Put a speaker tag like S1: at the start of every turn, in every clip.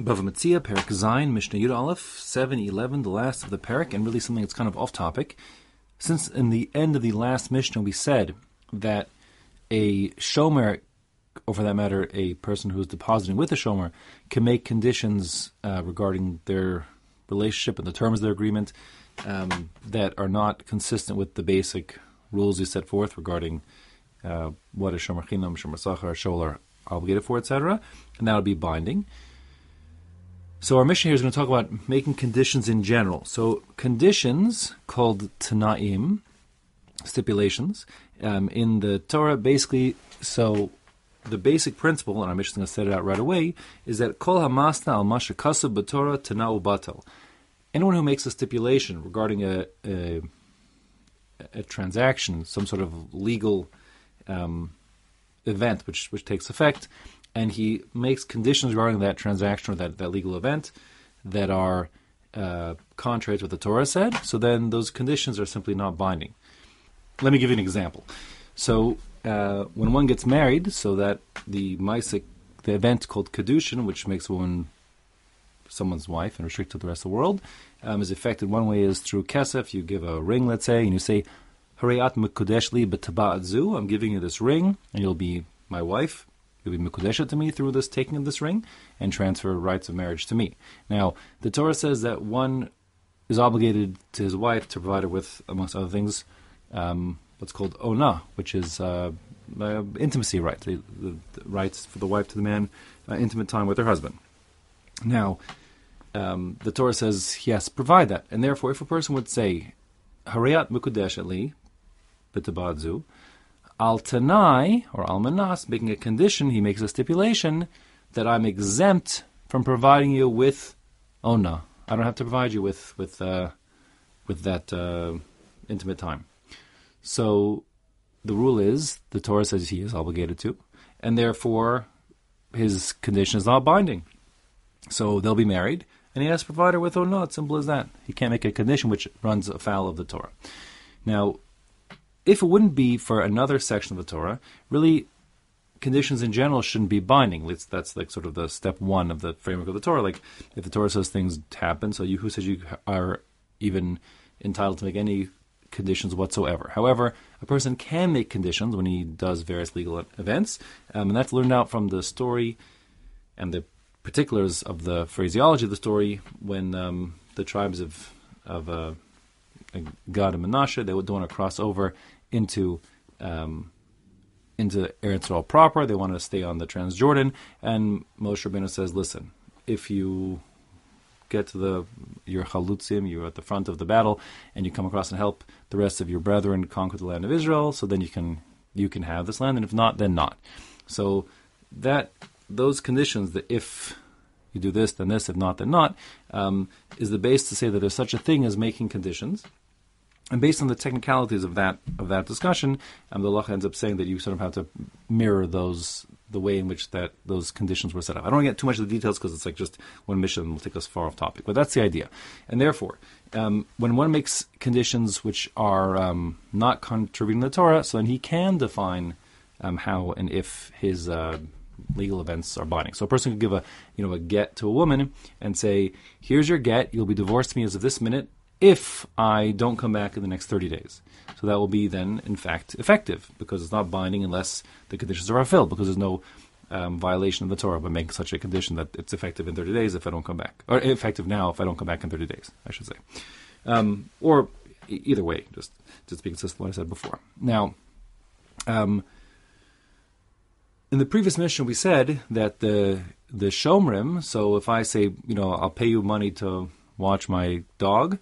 S1: Bava Metzia, Perik Zayin, Mishnah Yud Aleph, 7, 11, the last of the Perik, and really something that's kind of off topic. Since in the end of the last Mishnah we said that a Shomer, or for that matter, a person who is depositing with a Shomer, can make conditions uh, regarding their relationship and the terms of their agreement um, that are not consistent with the basic rules you set forth regarding uh, what a Shomer Chinam, Shomer Sachar, Shoel are obligated for, etc. And that would be binding. So our Mishnah here is going to talk about making conditions in general. So conditions called tanaim, stipulations um, in the Torah, basically. So the basic principle, and our Mishnah is going to set it out right away, is that kol hamasna al masha kasav b'Torah tanau batal. Anyone who makes a stipulation regarding a, a, a transaction, some sort of legal um, event which which takes effect, and he makes conditions regarding that transaction or that, that legal event that are uh, contrary to what the Torah said, so then those conditions are simply not binding. Let me give you an example. So, uh, when one gets married, so that the Maisik, the event called Kedushin, which makes someone's wife and restricted to the rest of the world, um, is affected one way is through kesef. You give a ring, let's say, and you say, Harayat Mekudeshli B'Taba'at I'm giving you this ring, and you'll be my wife You'll be Mikudesha to me through this taking of this ring and transfer rights of marriage to me. Now, the Torah says that one is obligated to his wife to provide her with, amongst other things, um, what's called ona, which is uh, uh, intimacy rights, the, the, the, rights for the wife to the man, uh, intimate time with her husband. Now, um, the Torah says, yes, provide that. And therefore, if a person would say, Harayat Mukudeshatli, Bitabadzu, Al Tanai, or Al Manas, making a condition, he makes a stipulation that I'm exempt from providing you with Ona. I don't have to provide you with with uh, with that uh, intimate time. So the rule is the Torah says he is obligated to, and therefore his condition is not binding. So they'll be married, and he has to provide her with Ona. It's simple as that. He can't make a condition which runs afoul of the Torah. Now, if it wouldn't be for another section of the Torah, really conditions in general shouldn't be binding. That's like sort of the step one of the framework of the Torah. Like if the Torah says things happen, so you who says you are even entitled to make any conditions whatsoever. However, a person can make conditions when he does various legal events, um, and that's learned out from the story and the particulars of the phraseology of the story when um, the tribes of of uh, Gad and Menashe they would want to cross over into um, into Eretz Yisrael proper. They want to stay on the Transjordan. And Moshe Rabbeinu says, listen, if you get to the your chalutzim, you're at the front of the battle, and you come across and help the rest of your brethren conquer the land of Israel, so then you can you can have this land, and if not, then not. So that those conditions, that if you do this, then this, if not, then not, um, is the base to say that there's such a thing as making conditions, and based on the technicalities of that of that discussion, um, the law ends up saying that you sort of have to mirror those the way in which that those conditions were set up. I don't want to get too much of the details because it's like just one Mishnah will take us far off topic, but that's the idea. And therefore, um, when one makes conditions which are um, not contributing to the Torah, so then he can define um, how and if his uh, legal events are binding. So a person could give a you know a get to a woman and say, "Here's your get. You'll be divorced to me as of this minute." If I don't come back in the next 30 days. So that will be then, in fact, effective because it's not binding unless the conditions are fulfilled because there's no um, violation of the Torah by making such a condition that it's effective in 30 days if I don't come back. Or effective now if I don't come back in 30 days, I should say. Um, or either way, just, just be consistent with what I said before. Now, um, in the previous Mishnah, we said that the the shomrim. So if I say, you know, I'll pay you money to watch my dog,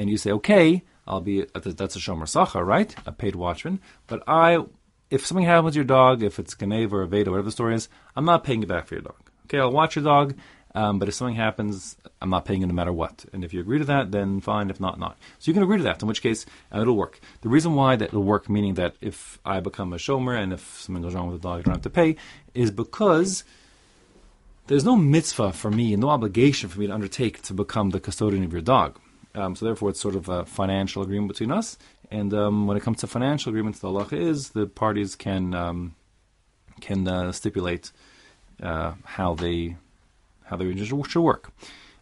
S1: and you say, okay, I'll be that's a shomer sacha, right? A paid watchman. But I, if something happens to your dog, if it's Ganeva or Aveda, whatever the story is, I'm not paying you back for your dog. Okay, I'll watch your dog, um, but if something happens, I'm not paying you no matter what. And if you agree to that, then fine. If not, not. So you can agree to that, in which case uh, it'll work. The reason why that it'll work, meaning that if I become a shomer and if something goes wrong with the dog, I don't have to pay, is because there's no mitzvah for me, no obligation for me to undertake to become the custodian of your dog. Um, so therefore, it's sort of a financial agreement between us. And um, when it comes to financial agreements, the halacha is the parties can um, can uh, stipulate uh, how they how the arrangement should work.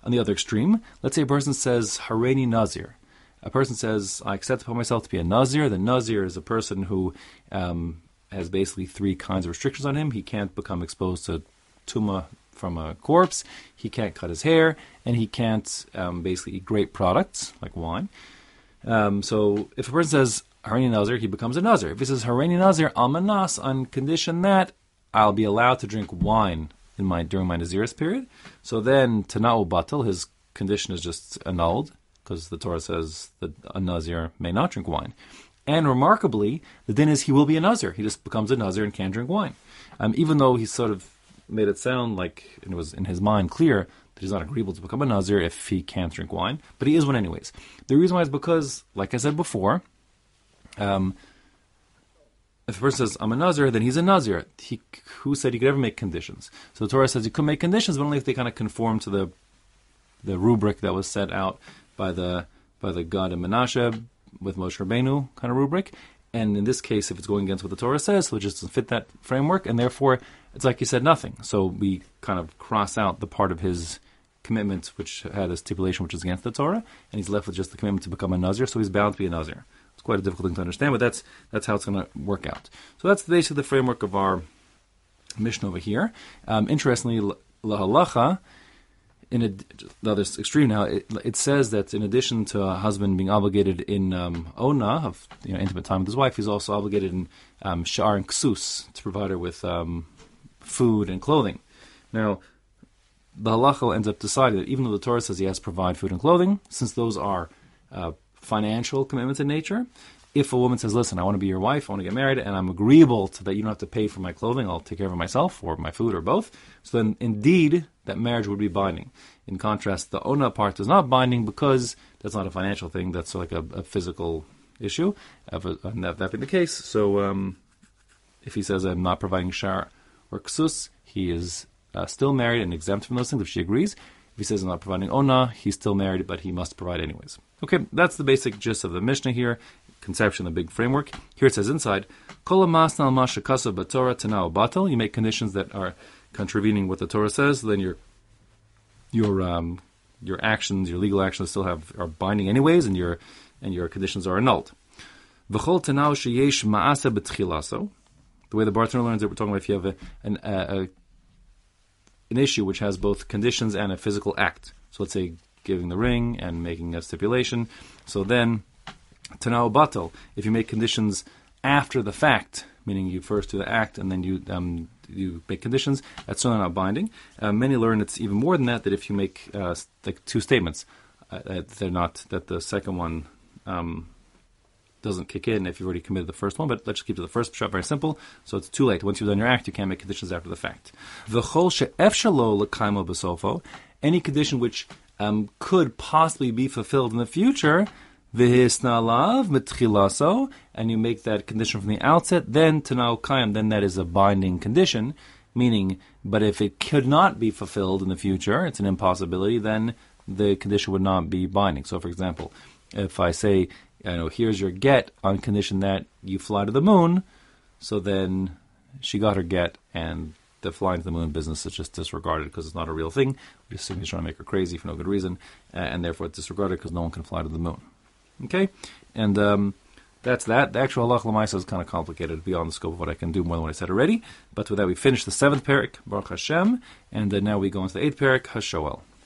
S1: On the other extreme, let's say a person says Hareni Nazir. A person says, I accept upon myself to be a Nazir. The Nazir is a person who um, has basically three kinds of restrictions on him. He can't become exposed to tuma from a corpse, he can't cut his hair, and he can't um, basically eat grape products like wine. Um, so if a person says Hareni Nazir, he becomes a Nazir. If he says Hareni Nazir, Almanas, on condition that I'll be allowed to drink wine in my during my Naziris period. So then Tana'u Batal, his condition is just annulled because the Torah says that a Nazir may not drink wine. And remarkably, the din is he will be a Nazir. He just becomes a Nazir and can't drink wine. Um, even though he's sort of made it sound like it was in his mind clear that he's not agreeable to become a Nazir if he can't drink wine, but he is one anyways. The reason why is because, like I said before, um, if a person says, I'm a Nazir, then he's a Nazir. He, who said he could ever make conditions? So the Torah says you could make conditions, but only if they kind of conform to the the rubric that was set out by the by the Gad of Menashe with Moshe Rabbeinu kind of rubric. And in this case, if it's going against what the Torah says, so it just doesn't fit that framework, and therefore it's like he said nothing. So we kind of cross out the part of his commitment which had a stipulation which is against the Torah, and he's left with just the commitment to become a Nazir, so he's bound to be a Nazir. It's quite a difficult thing to understand, but that's that's how it's going to work out. So that's basically the framework of our Mishnah over here. Um, interestingly, lahalacha, in a, the other extreme now, it, it, says that in addition to a husband being obligated in um, ona of you know, intimate time with his wife, he's also obligated in um, shar and ksus to provide her with um, food and clothing. Now, the halacha ends up deciding that even though the Torah says he has to provide food and clothing, since those are uh, financial commitments in nature. If a woman says, "Listen, I want to be your wife, I want to get married, and I'm agreeable to that, you don't have to pay for my clothing. I'll take care of myself, or my food, or both." So then, indeed, that marriage would be binding. In contrast, the ona part is not binding because that's not a financial thing. That's like a, a physical issue. And that, that being the case, so um, if he says, "I'm not providing shar or ksus," he is uh, still married and exempt from those things if she agrees. If he says I'm not providing ona, he's still married, but he must provide anyways. Okay, that's the basic gist of the Mishnah here, conception, the big framework. Here it says inside, Kol masnal mashakasa batora tanao batal. You make conditions that are contravening what the Torah says, then your your um, your actions, your legal actions, still have are binding anyways, and your and your conditions are annulled. V'chol sheyesh maasa betchilaso. The way the Bartenura learns it, we're talking about if you have a, an, a, a an issue which has both conditions and a physical act. So let's say giving the ring and making a stipulation. So then, tanao batal, if you make conditions after the fact, meaning you first do the act and then you um, you make conditions, that's certainly not binding. Uh, many learn it's even more than that. That if you make uh, like two statements, uh, they're not that the second one um, doesn't kick in if you've already committed the first one, but let's just keep to the first shot very simple. So it's too late. Once you've done your act, you can't make conditions after the fact. Any condition which um, could possibly be fulfilled in the future, mitchilaso, and you make that condition from the outset, then tanao kayam, then that is a binding condition, meaning, but if it could not be fulfilled in the future, it's an impossibility, then the condition would not be binding. So, for example, if I say you know, here's your get on condition that you fly to the moon. So then she got her get, and the flying to the moon business is just disregarded because it's not a real thing. We assume he's trying to make her crazy for no good reason, and therefore it's disregarded because no one can fly to the moon. Okay, and um, that's that. The actual halach lemaisa is kind of complicated beyond the scope of what I can do more than what I said already. But with that, we finish the seventh parak, Baruch Hashem, and uh, now we go into the eighth parak, Hashoel.